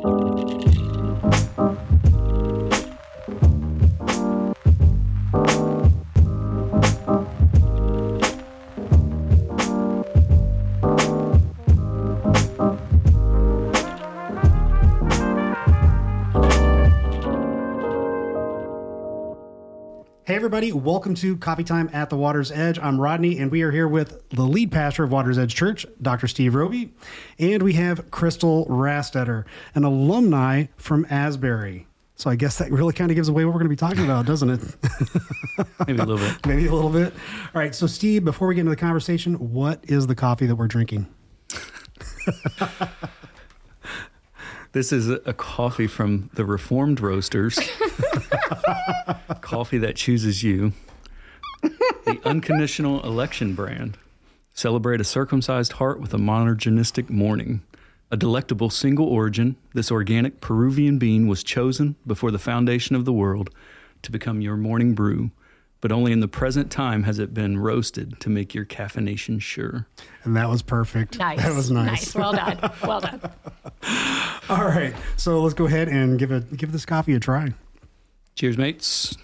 Hey, everybody, welcome to Coffee Time at the Water's Edge. I'm Rodney, and we are here with the lead pastor of Water's Edge Church, Dr. Steve Roby, and we have Crystal Rastetter, an alumni from Asbury. So I guess that really kind of gives away what we're going to be talking about, doesn't it? Maybe a little bit. Maybe a little bit. All right, so Steve, before we get into the conversation, what is the coffee that we're drinking? This is a coffee from the Reformed Roasters. coffee that chooses you. The unconditional election brand. Celebrate a circumcised heart with a monergistic morning. A delectable single origin, this organic Peruvian bean was chosen before the foundation of the world to become your morning brew, but only in the present time has it been roasted to make your caffeination sure. And that was perfect. Nice. That was nice. Nice. Well done. Well done. All right, so let's go ahead and give it give this coffee a try. Cheers, mates.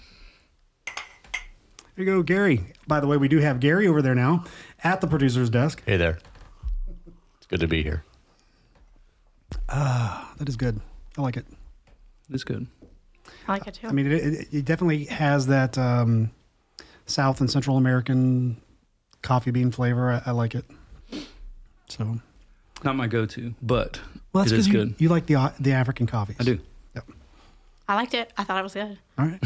There you go, Gary. By the way, we do have Gary over there now at the producer's desk. Hey there. It's good to be here. Ah, That is good. I like it. It's good. I like it too. I mean, it, it, it definitely has that um, South and Central American coffee bean flavor. I, I like it. So, Not my go-to, but well, that's it is because you, good. you like the uh, the African coffees. I do. Yep. I liked it. I thought it was good, All right.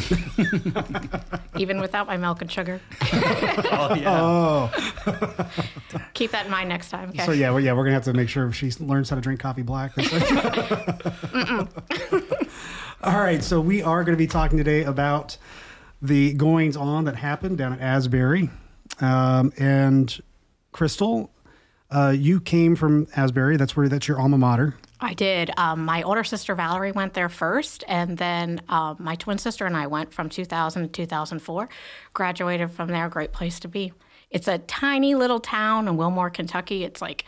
even without my milk and sugar. Oh yeah. Oh, Keep that in mind next time. Okay. so yeah, well, yeah, we're gonna have to make sure she learns how to drink coffee black. All right, so we are going to be talking today about the goings on that happened down at Asbury, um, and Crystal, uh, you came from Asbury. That's where that's your alma mater. I did. Um, my older sister Valerie went there first, and then um, my twin sister and I went from 2000 to 2004. Graduated from there. Great place to be. It's a tiny little town in Wilmore, Kentucky. It's like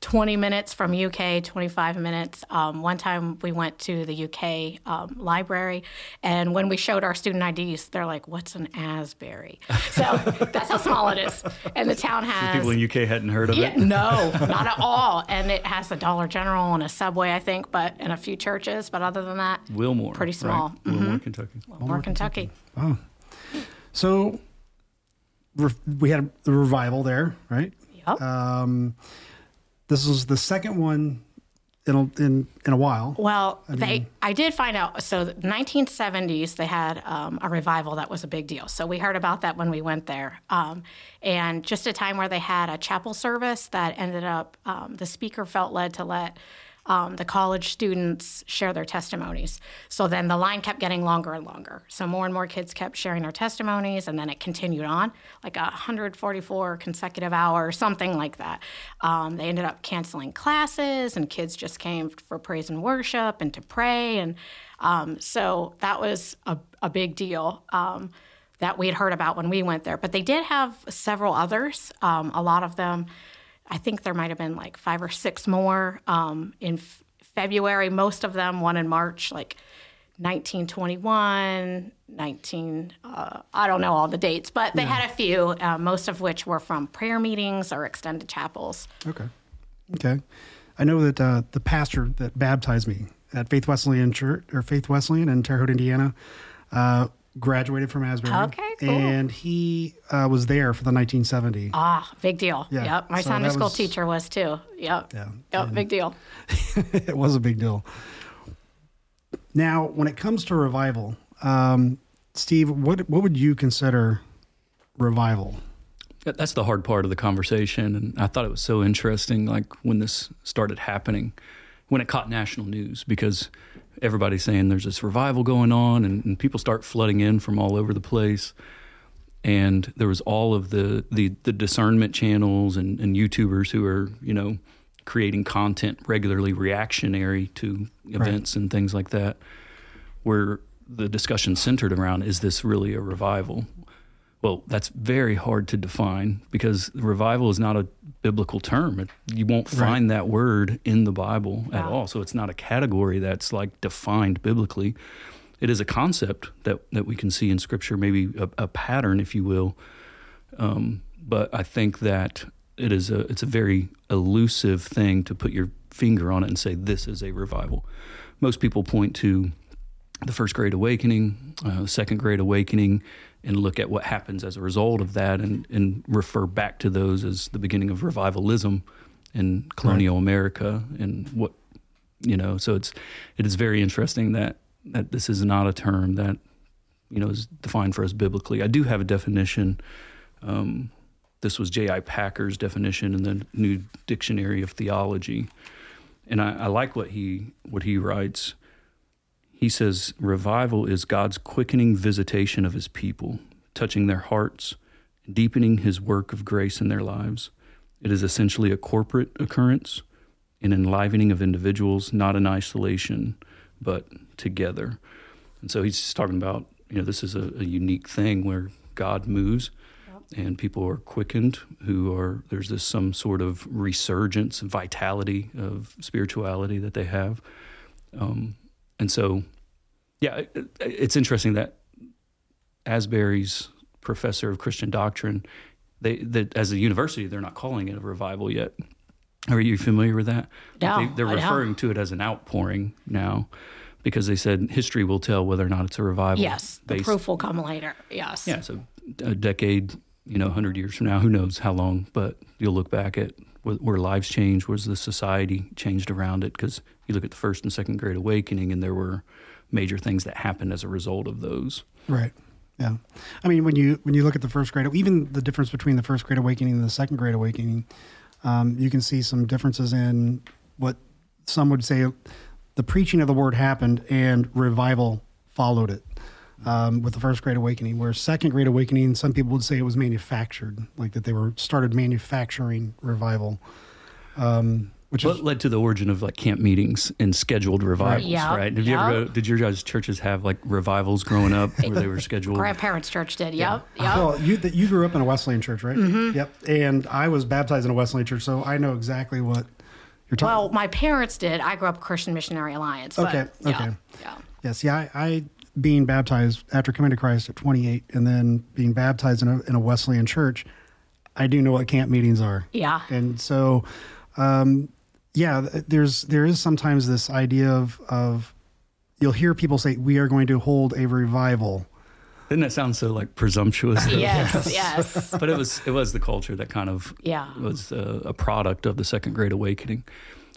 20 minutes from UK, 25 minutes. Um, one time we went to the UK um, library, and when we showed our student IDs, they're like, "What's an Asbury?" So that's how small it is. And the town has People in UK hadn't heard of yeah, it. no, not at all. And it has a Dollar General and a Subway, I think, but and a few churches. But other than that, Wilmore. Pretty small. Right? Wilmore, Kentucky. more Kentucky. Oh. So re- we had the revival there, right? Yep. Um, this was the second one in a, in in a while. Well, they I did find out. So, the 1970s, they had um, a revival that was a big deal. So we heard about that when we went there, um, and just a time where they had a chapel service that ended up um, the speaker felt led to let. Um, the college students share their testimonies. So then the line kept getting longer and longer. So more and more kids kept sharing their testimonies, and then it continued on like 144 consecutive hours, something like that. Um, they ended up canceling classes, and kids just came for praise and worship and to pray. And um, so that was a, a big deal. Um, that we had heard about when we went there, but they did have several others. Um, a lot of them, I think there might have been like five or six more um, in f- February. Most of them, one in March, like 1921, 19, uh, I don't know all the dates, but they had a few, uh, most of which were from prayer meetings or extended chapels. Okay. Okay. I know that uh, the pastor that baptized me at Faith Wesleyan Church or Faith Wesleyan in Terre Haute, Indiana, uh, graduated from Asbury. Okay, cool. And he uh, was there for the 1970. Ah, big deal. Yeah, Yep. My so Sunday school was- teacher was too. Yep. Yeah, Yep. Big deal. it was a big deal. Now, when it comes to revival, um, Steve, what what would you consider revival? That's the hard part of the conversation, and I thought it was so interesting. Like when this started happening, when it caught national news, because everybody's saying there's this revival going on, and, and people start flooding in from all over the place. And there was all of the the, the discernment channels and, and YouTubers who are you know creating content regularly reactionary to events and things like that, where the discussion centered around is this really a revival? Well, that's very hard to define because revival is not a biblical term. It, you won't find that word in the Bible at all. So it's not a category that's like defined biblically. It is a concept that, that we can see in Scripture, maybe a, a pattern, if you will. Um, but I think that it is a it's a very elusive thing to put your finger on it and say this is a revival. Most people point to the first great awakening, uh, the second great awakening, and look at what happens as a result of that and, and refer back to those as the beginning of revivalism in colonial America and what you know. So it's it is very interesting that that this is not a term that you know is defined for us biblically. I do have a definition. Um, this was J.I. Packer's definition in the New Dictionary of Theology, and I, I like what he what he writes. He says, Revival is God's quickening visitation of his people, touching their hearts, deepening his work of grace in their lives. It is essentially a corporate occurrence, an enlivening of individuals, not in isolation, but together. And so he's talking about, you know, this is a, a unique thing where God moves and people are quickened who are there's this some sort of resurgence and vitality of spirituality that they have um, and so yeah it, it- it's interesting that asbury's professor of christian doctrine they that as a university they're not calling it a revival yet are you familiar with that No, they, they're referring to it as an outpouring now because they said history will tell whether or not it's a revival Yes, the based proof will come later. Yes. yeah, so a decade, you know, 100 years from now, who knows how long, but you'll look back at where, lives changed, was the society changed around it. Because you look at the first and second Great Awakening, and there were major things that happened as a result of those. Right. Yeah. I mean, when you when you look at the first great, even the difference between the first great awakening and the second great awakening, um, you can see some differences in what some would say the preaching of the word happened and revival followed it. Um, with the first great awakening, where second great awakening, some people would say it was manufactured, like that they were started manufacturing revival, um, which is led to the origin of like camp meetings and scheduled revivals, Yeah, right? Did you ever go, did your guys' churches have like revivals growing up where they were scheduled? Grandparents' church did. Yep. Yep. Well, you that you grew up in a Wesleyan church, right? Yep. And I was baptized in a Wesleyan church, so I know exactly what you're talking. Well, my parents did. I grew up Christian Missionary Alliance. But Okay, Yeah, okay. yeah. yes, yeah. I, I being baptized after coming to Christ at 28, and then being baptized in a in a Wesleyan church, I do know what camp meetings are. Yeah. And so, um, yeah, there's there is sometimes this idea of of you'll hear people say we are going to hold a revival. Didn't that sound so like presumptuous? though? Yes. yes. but it was it was the culture that kind of Yeah. was a, a product of the second great awakening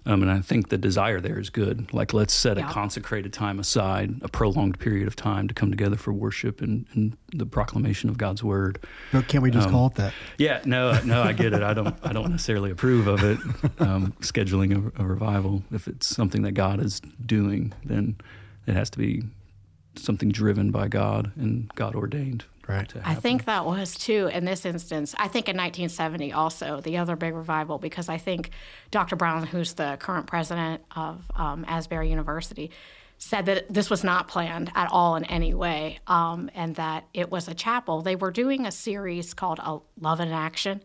um, and i think the desire there is good. Like let's set Yeah. a consecrated time aside a prolonged period of time to come together for worship and, and the proclamation of god's word. But can't we just call it that? yeah no no i get it. I don't i don't necessarily approve of it. Um, scheduling a, a revival if it's something that god is doing then it has to be something driven by god and god ordained Right. to I think that was too in this instance. I think in 1970 also the other big revival because I think Dr. Brown, who's the current president of um, Asbury University, said that this was not planned at all in any way, um, and that it was a chapel. They were doing a series called uh, Love in Action,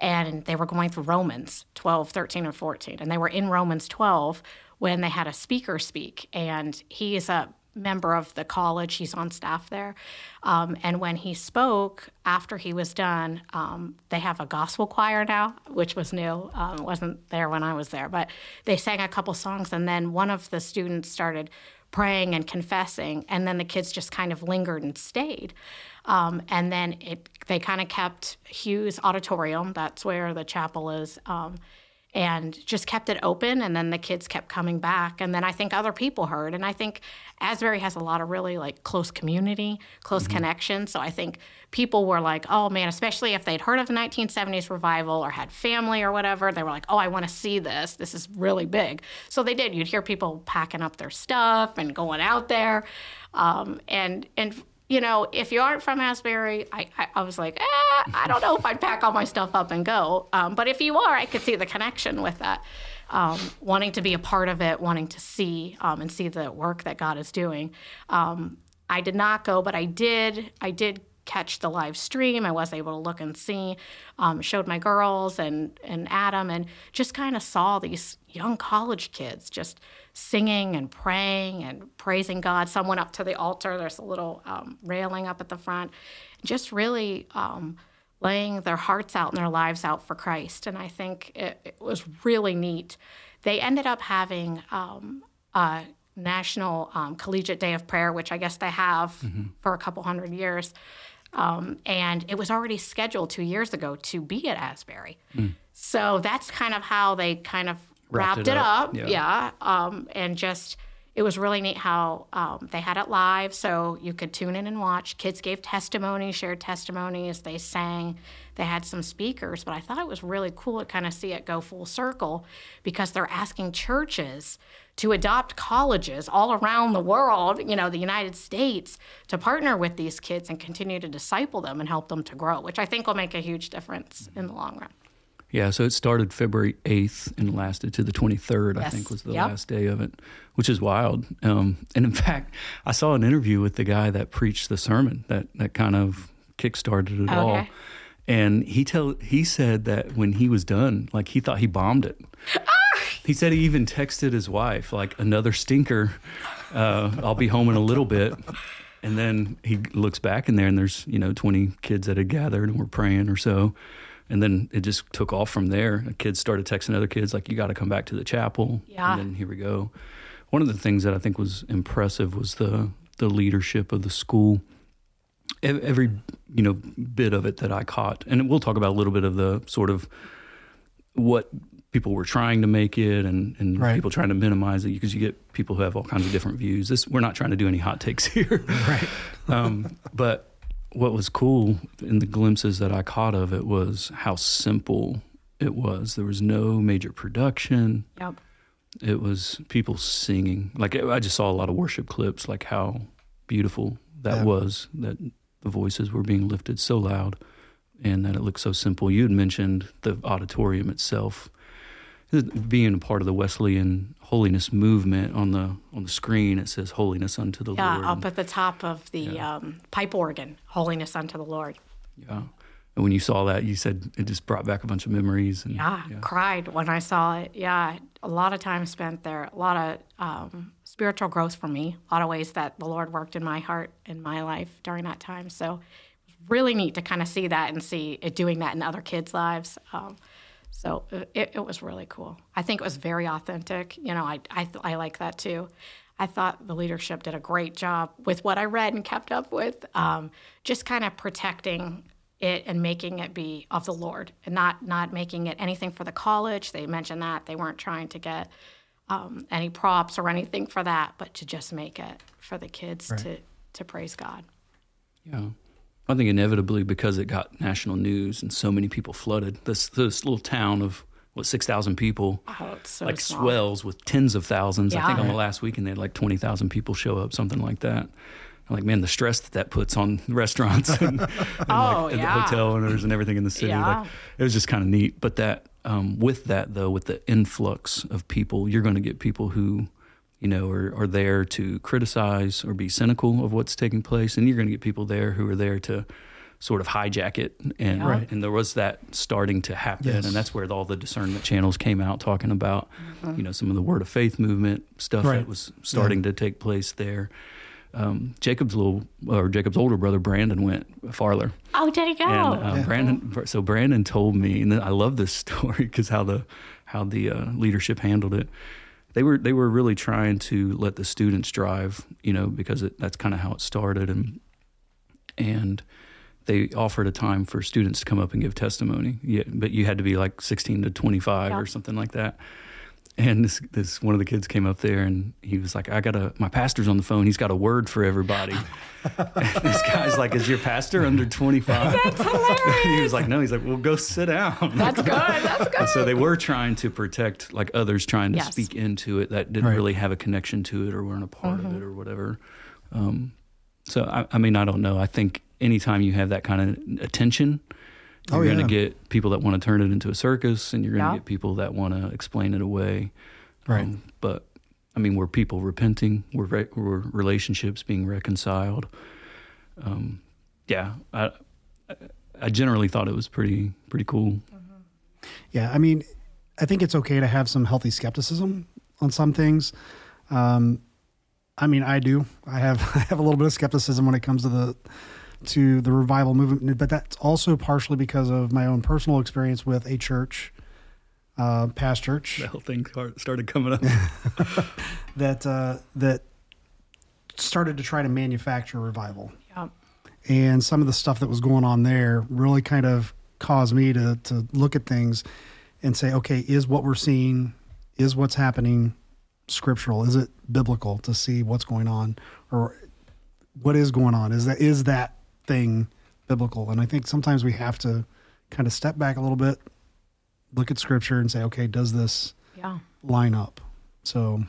and they were going through Romans 12, 13, and 14, and they were in Romans 12 when they had a speaker speak, and he is a member of the college. He's on staff there. Um, and when he spoke, after he was done, um, they have a gospel choir now, which was new. Um, wasn't there when I was there, but they sang a couple songs. And then one of the students started praying and confessing, and then the kids just kind of lingered and stayed. Um, and then it, they kind of kept Hughes Auditorium, that's where the chapel is. And just kept it open and then the kids kept coming back and then i think other people heard and i think asbury has a lot of really like close community close connection so i think people were like oh man especially if they'd heard of the 1970s revival or had family or whatever they were like oh i want to see this this is really big. So they did you'd hear people packing up their stuff and going out there um, and and you know, if you aren't from Asbury, I, I, I was like, eh, I don't know if I'd pack all my stuff up and go. Um, but if you are, I could see the connection with that. Um, wanting to be a part of it, wanting to see um, and see the work that God is doing. Um, I did not go, but I did. I did catch the live stream. I was able to look and see. Um, showed my girls and and Adam, and just kind of saw these young college kids just singing and praying and praising God. Some went up to the altar. There's a little um, railing up at the front. Just really. Um, laying their hearts out and their lives out for Christ. And I think it, it was really neat. They ended up having um, a National um, Collegiate Day of Prayer, which I guess they have mm-hmm. for a couple hundred years. Um, and it was already scheduled two years ago to be at Asbury. Mm. So that's kind of how they kind of wrapped, wrapped it, up. up. Yeah. yeah. Um, and just it was really neat how um, they had it live, so you could tune in and watch. Kids gave testimonies, shared testimonies, they sang. They had some speakers, but I thought it was really cool to kind of see it go full circle because they're asking churches to adopt colleges all around the world, you know, the United States, to partner with these kids and continue to disciple them and help them to grow, which I think will make a huge difference in the long run. Yeah, so it started February 8th and lasted to the 23rd, yes. I think was the yep. last day of it, which is wild. Um, and in fact, I saw an interview with the guy that preached the sermon that, that kind of kickstarted it okay. all. And he tell he said that when he was done, like he thought he bombed it. he said he even texted his wife like another stinker. Uh, I'll be home in a little bit. And then he looks back in there, and there's you know 20 kids that had gathered and were praying or so and then it just took off from there. Kids started texting other kids like, "You got to come back to the chapel." Yeah. And then here we go. One of the things that I think was impressive was the the leadership of the school. Every you know bit of it that I caught, and we'll talk about a little bit of the sort of what people were trying to make it and, and right. people trying to minimize it because you get people who have all kinds of different views. This we're not trying to do any hot takes here, right? um, but what was cool in the glimpses that I caught of it was how simple it was. There was no major production. Yep. It was people singing. Like I just saw a lot of worship clips, like how beautiful that yeah. was. That the voices were being lifted so loud, and that it looked so simple. You had mentioned the auditorium itself being a part of the Wesleyan holiness movement on the on the screen it says holiness unto the yeah, Lord. Yeah, up at the top of the yeah. um, pipe organ, holiness unto the Lord. Yeah. And when you saw that, you said it just brought back a bunch of memories. And, yeah, yeah. cried when I saw it. Yeah, a lot of time spent there, a lot of um, spiritual growth for me, a lot of ways that the Lord worked in my heart in my life during that time. So, really neat to kind of see that and see it doing that in other kids' lives. Um, so it, it was really cool. I think it was very authentic. You know, I, I, I like that too. I thought the leadership did a great job with what I read and kept up with, um, just kind of protecting it and making it be of the Lord and not not making it anything for the college. They mentioned that they weren't trying to get um, any props or anything for that, but to just make it for the kids right. to to praise God. Yeah. I think inevitably because it got national news and so many people flooded this this little town of what six thousand people, oh, so like small. swells with tens of thousands. Yeah. I think on the last weekend they had like twenty thousand people show up, something like that. I'm like, man, the stress that that puts on restaurants and, and, oh, like, yeah. the hotel owners and everything in the city. Yeah. Like, it was just kind of neat. But that um, with that though, with the influx of people, you're going to get people who you know, are, are there to criticize or be cynical of what's taking place. And you're going to get people there who are there to sort of hijack it. And, yeah. right. and there was that starting to happen. Yes. And that's where all the discernment channels came out talking about, mm-hmm. you know, some of the word of faith movement stuff right. that was starting yeah. to take place there. Um, Jacob's little or Jacob's older brother Brandon went farther. Oh, did he go? And, uh, yeah. Brandon. So Brandon told me, and I love this story because how the how the uh, leadership handled it they were they were really trying to let the students drive, you know, because it, that's kind of how it started, and and they offered a time for students to come up and give testimony. Yeah, but you had to be like 16 to 25 yeah. or something like that and this this one of the kids came up there and he was like, "I got a my pastor's on the phone. He's got a word for everybody." this guy's like, "Is your pastor under 25?" That's hilarious. he was like, "No." He's like, "Well, go sit down." That's good. That's good. And so they were trying to protect like others trying to yes. speak into it that didn't right. really have a connection to it or weren't a part mm-hmm. of it or whatever. Um, so I, I mean, I don't know. I think anytime you have that kind of attention you're oh, going to yeah. get people that want to turn it into a circus, and you're going to yeah. get people that want to explain it away. Right. Um, but I mean, we're people repenting. We're, re- we're relationships being reconciled. Um, yeah, I I generally thought it was pretty pretty cool. Yeah, I mean, I think it's okay to have some healthy skepticism on some things. Um, I mean, I do. I have I have a little bit of skepticism when it comes to the to the revival movement, but that's also partially because of my own personal experience with a church, uh, past church The whole thing started coming up. that uh, that started to try to manufacture revival. Yep. and some of the stuff that was going on there really kind of caused me to to look at things and say, okay, is what we're seeing, is what's happening scriptural? Is it biblical to see what's going on, or what is going on? Is that is that thing biblical? And I think sometimes we have to kind of step back a little bit, look at scripture, and say, okay, does this Yeah. line up? So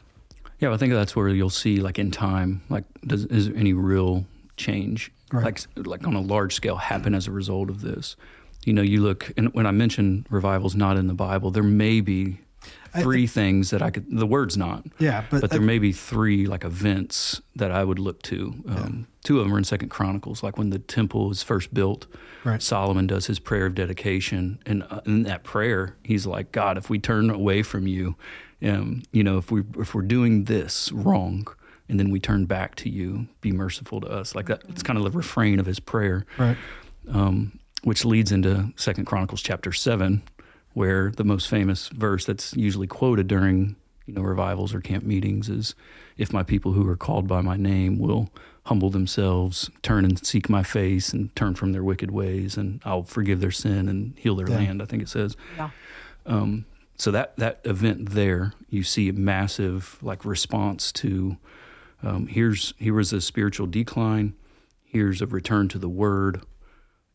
Yeah, I think that's where you'll see, like in time, like does is there any real change, Right. like like on a large scale, happen as a result of this? You know, you look, and when I mention revivals not in the Bible, there may be I three things that I could. The word's not, yeah, but, but there may be three like events that I would look to. Um, Two of them are in Second Chronicles, like when the temple is first built. Right. Solomon does his prayer of dedication, and uh, in that prayer, he's like, "God, if we turn away from you, um, you know, if we if we're doing this wrong, and then we turn back to you, be merciful to us." Like that. It's kind of the refrain of his prayer right, um, which leads into Second Chronicles chapter seven, where the most famous verse that's usually quoted during you know revivals or camp meetings is, "If my people who are called by my name will humble themselves, turn and seek my face, and turn from their wicked ways, and I'll forgive their sin and heal their Yeah. land." I think it says. Yeah. Um, so that that event there, you see a massive like response to. Um, here's here was a spiritual decline. Here's a return to the word,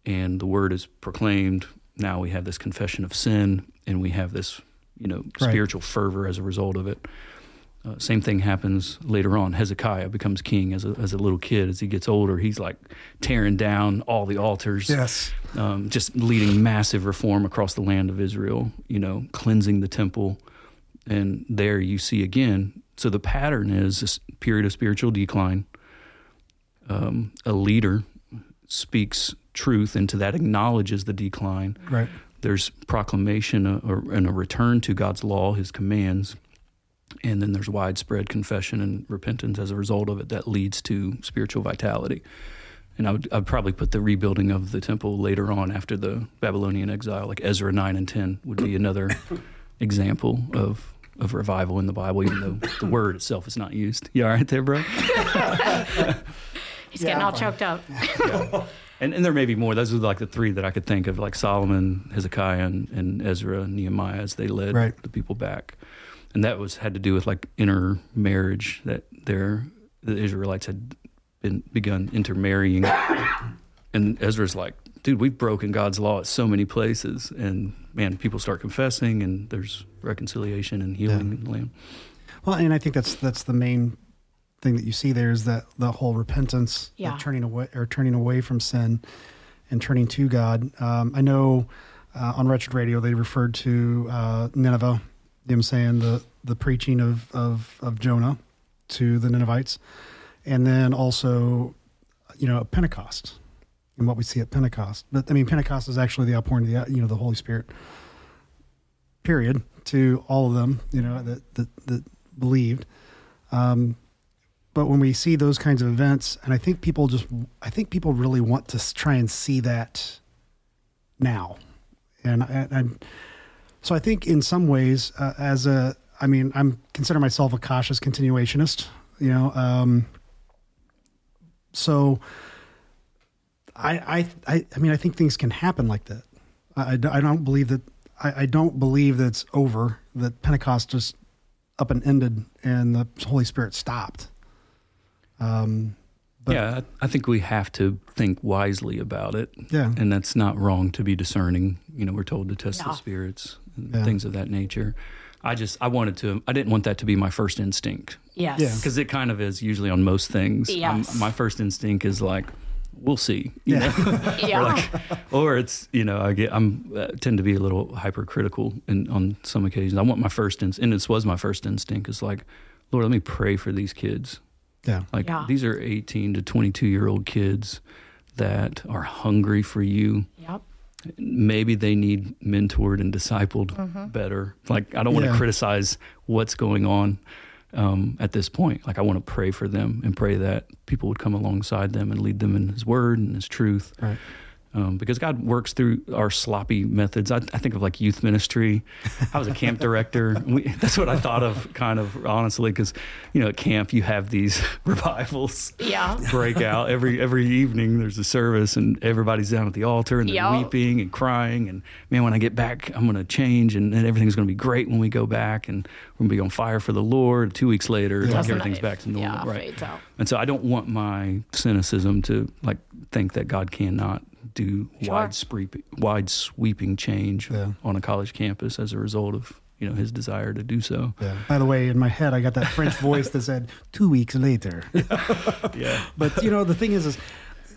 and the word is proclaimed. Now we have this confession of sin, and we have this, you know, Right. spiritual fervor as a result of it. Uh, same thing happens later on. Hezekiah becomes king as a, as a little kid. As he gets older, he's like tearing down all the altars yes, um, just leading massive reform across the land of Israel, you know, cleansing the temple. And there you see again. So the pattern is this period of spiritual decline. Um, a leader speaks truth into that, acknowledges the decline. right, There's proclamation uh, and a return to God's law, His commands. And then there's widespread confession and repentance as a result of it that leads to spiritual vitality. And I would I'd probably put the rebuilding of the temple later on after the Babylonian exile, like Ezra 9 and 10 would be another example of, of revival in the Bible, even though the word itself is not used. You all right there, bro? He's Yeah, getting all choked up. And, and there may be more. Those are like the three that I could think of, like Solomon, Hezekiah, and, and Ezra, and Nehemiah, as they led Right. the people back. And that was had to do with like intermarriage that their the Israelites had been begun intermarrying. and Ezra's like, dude, we've broken God's law at so many places, and man, people start confessing, and there's reconciliation and healing in the land. Well, and I think that's that's the main thing that you see there is that the whole repentance, Yeah. turning away or turning away from sin and turning to God. Um, I know uh, on Wretched Radio they referred to uh, Nineveh, them saying the the preaching of, of of Jonah to the Ninevites, and then also, you know, Pentecost and what we see at Pentecost. But I mean, Pentecost is actually the outpouring of the you know the Holy Spirit. Period to all of them, you know that that, that believed. Um, but when we see those kinds of events, and I think people just, I think people really want to try and see that now, and and, so I think in some ways, uh, as a, I mean, I'm consider myself a cautious continuationist, you know. Um, so I, I, I, I mean, I think things can happen like that. I, I don't believe that. I, I don't believe that it's over. That Pentecost just up and ended, and the Holy Spirit stopped. Um, but yeah, I, I think we have to think wisely about it. yeah, and that's not wrong to be discerning. You know, we're told to test Yeah. the spirits and Yeah. things of that nature. I just I wanted to I didn't want that to be my first instinct Yes. Yeah. because it kind of is usually on most things. I'm- Yes. my first instinct is like we'll see. You Yeah. know? Yeah. or, like, or it's you know I get I'm uh, tend to be a little hypercritical in on some occasions. I want my first instinct, and this was my first instinct. Is like, Lord, let me pray for these kids. Yeah, Like Yeah. these are 18 to 22 year old kids that are hungry for you. Yep. Maybe they need mentored and discipled better. Like I don't want Yeah. to criticize what's going on um, at this point. Like I want to pray for them and pray that people would come alongside them and lead them in His Word and His truth. Right. Um, because God works through our sloppy methods. I, I think of like youth ministry. I was a camp director. We, that's what I thought of, kind of honestly, because you know at camp you have these revivals Yeah. break out every every evening. There's a service and everybody's down at the altar and they're Yup. weeping and crying. And man, when I get back, I'm going to change and, and everything's going to be great when we go back and we're going to be on fire for the Lord. Two weeks later, it's like everything's it- back to normal, yeah, right? fades. And so I don't want my cynicism to like think that God cannot do Sure. wide sweeping, wide sweeping change Yeah. on a college campus as a result of you know his desire to do so. Yeah. By the way, in my head, I got that French voice that said two weeks later. Yeah, But you know, the thing is, is,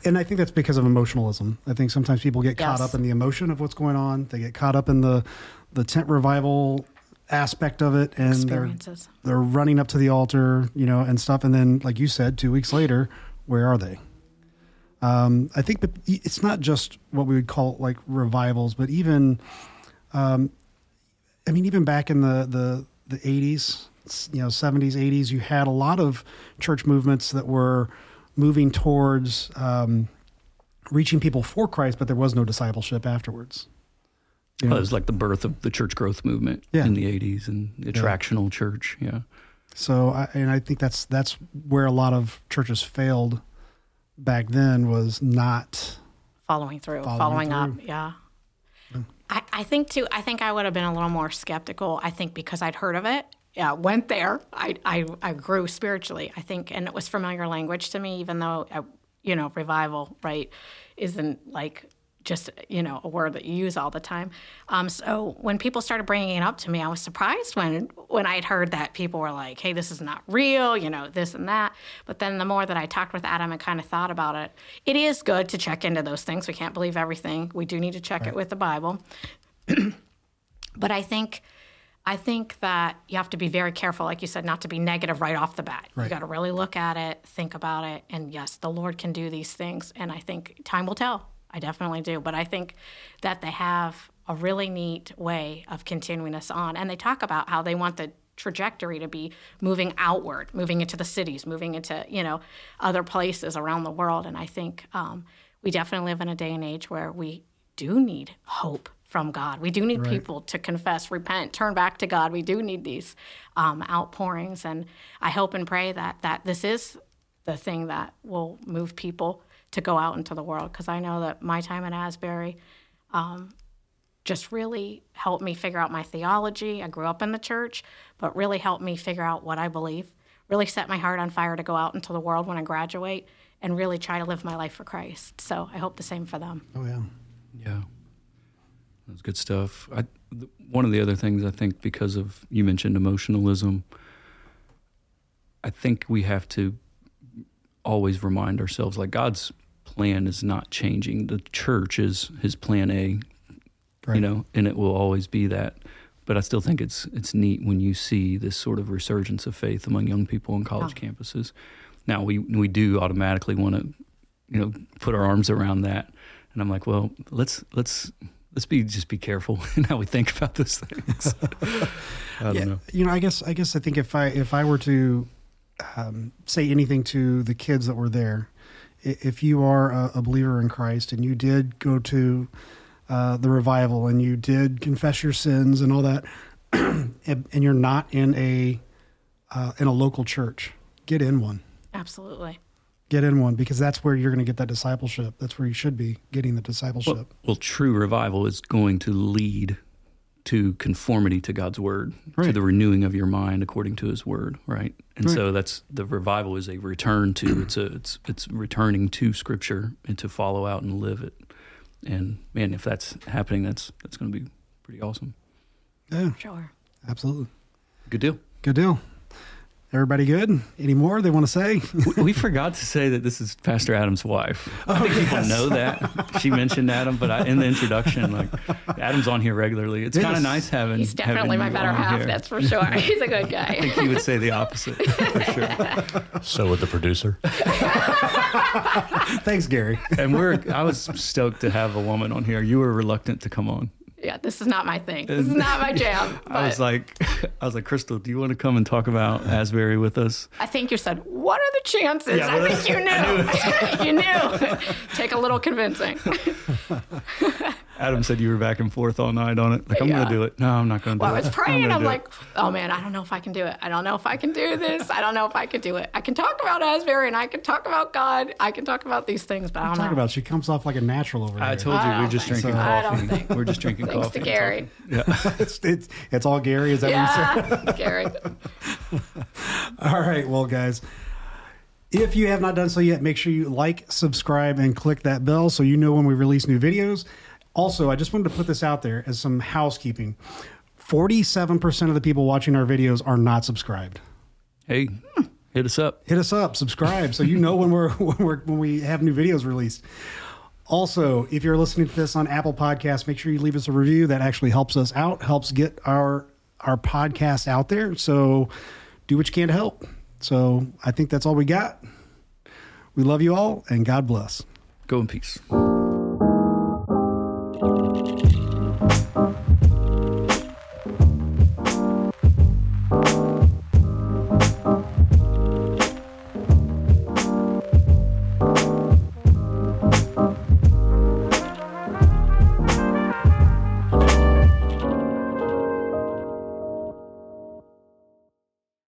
and I think that's because of emotionalism. I think sometimes people get caught up in the emotion of what's going on. They get caught up in the the tent revival aspect of it, and they're they're running up to the altar, you know, and stuff. And then, like you said, two weeks later, where are they? Um, I think that it's not just what we would call like revivals, but even, um, I mean, even back in the the the eighties, you know, seventies, eighties, you had a lot of church movements that were moving towards um, reaching people for Christ, but there was no discipleship afterwards. You Well, know, it was like the birth of the church growth movement Yeah. in the '80s and the attractional church. Yeah, So, I, and I think that's that's where a lot of churches failed back then was not. following through, Following following, up. through. Yeah. I, I think too. I think I would have been a little more skeptical. I think because I'd heard of it, yeah, went there. I, I I grew spiritually. I think, and it was familiar language to me, even though uh, you know revival, right, isn't like just you know a word that you use all the time. Um, so when people started bringing it up to me, I was surprised when when I'd heard that people were like, "Hey, this is not real," you know, this and that. But then the more that I talked with Adam and kind of thought about it, it is good to check into those things. We can't believe everything. We do need to check it with the Bible. but I think. I think that you have to be very careful, like you said, not to be negative right off the bat. You got to really look at it, think about it, and yes, the Lord can do these things. And I think time will tell. I definitely do. But I think that they have a really neat way of continuing us on. And they talk about how they want the trajectory to be moving outward, moving into the cities, moving into, you know, other places around the world. And I think um, we definitely live in a day and age where we do need hope from God. We do need people to confess, repent, turn back to God. We do need these um, outpourings. And I hope and pray that, that this is the thing that will move people to go out into the world because I know that my time in Asbury um, just really helped me figure out my theology. I grew up in the church, but really helped me figure out what I believe, really set my heart on fire to go out into the world when I graduate and really try to live my life for Christ. So I hope the same for them. Oh yeah, Yeah, that's good stuff. I, th- one of the other things I think because of you mentioned emotionalism, I think we have to always remind ourselves like God's plan is not changing. The church is His plan A, Right. you know, and it will always be that. But I still think it's it's neat when you see this sort of resurgence of faith among young people on college campuses. Now we we do automatically want to, you know, put our arms around that, and I'm like, well, let's let's let's be just be careful in how we think about those things. I don't yeah, know. you know, I guess I guess I think if I if I were to um, say anything to the kids that were there, i- if you are a, a believer in Christ and you did go to uh, the revival and you did confess your sins and all that, and, and you're not in a uh, in a local church, get in one. Absolutely. Get in one because that's where you're going to get that discipleship. That's where you should be getting the discipleship. Well, well, true revival is going to lead to conformity to God's word, to the renewing of your mind according to His word, right? And Right. so that's the revival is a return to it's a it's it's returning to Scripture and to follow out and live it. And man, if that's happening, that's that's going to be pretty awesome. yeah, Sure. absolutely. Good deal. Good deal. Everybody good? Any more they want to say? we forgot to say that this is Pastor Adam's wife. I oh, think people know that. She mentioned Adam, but I, in the introduction, like Adam's on here regularly. It's Yes. kind of nice having. He's definitely having my better half, here. that's for sure. He's a good guy. I think he would say the opposite for sure. So would the producer. Thanks, Gary. And we're. I was stoked to have a woman on here. You were reluctant to come on. Yeah, this is not my thing. This is not my jam. I was like, I was like, Crystal, do you want to come and talk about Asbury with us? I think you said, "What are the chances?" Yeah, I think you knew. you knew. Take a little convincing. Adam said you were back and forth all night on it. Like, I'm Yeah. going to do it. No, I'm not going to do Well, I it. was praying. gonna I'm do it. like, "Oh man, I don't know if I can do it. I don't know if I can do this. I don't know if I can do it. I can talk about Asbury and I can talk about God. I can talk about these things, but I don't Talk know." about she comes off like a natural over there. I here. told you I we're just think drinking so. I don't coffee. We're just drinking Thanks coffee. to Gary. Yeah. it's, it's, it's all Gary. Is that what you said? Yeah, Gary. All right, well, guys, if you have not done so yet, make sure you like, subscribe, and click that bell so you know when we release new videos. Also, I just wanted to put this out there as some housekeeping. 47% of the people watching our videos are not subscribed. Hey, hit us up. Hit us up, subscribe, so you know when we're when we're when we have new videos released. Also, if you're listening to this on Apple Podcasts, make sure you leave us a review. That actually helps us out, helps get our our podcast out there. So do what you can to help. So I think that's all we got. We love you all and God bless. Go in peace.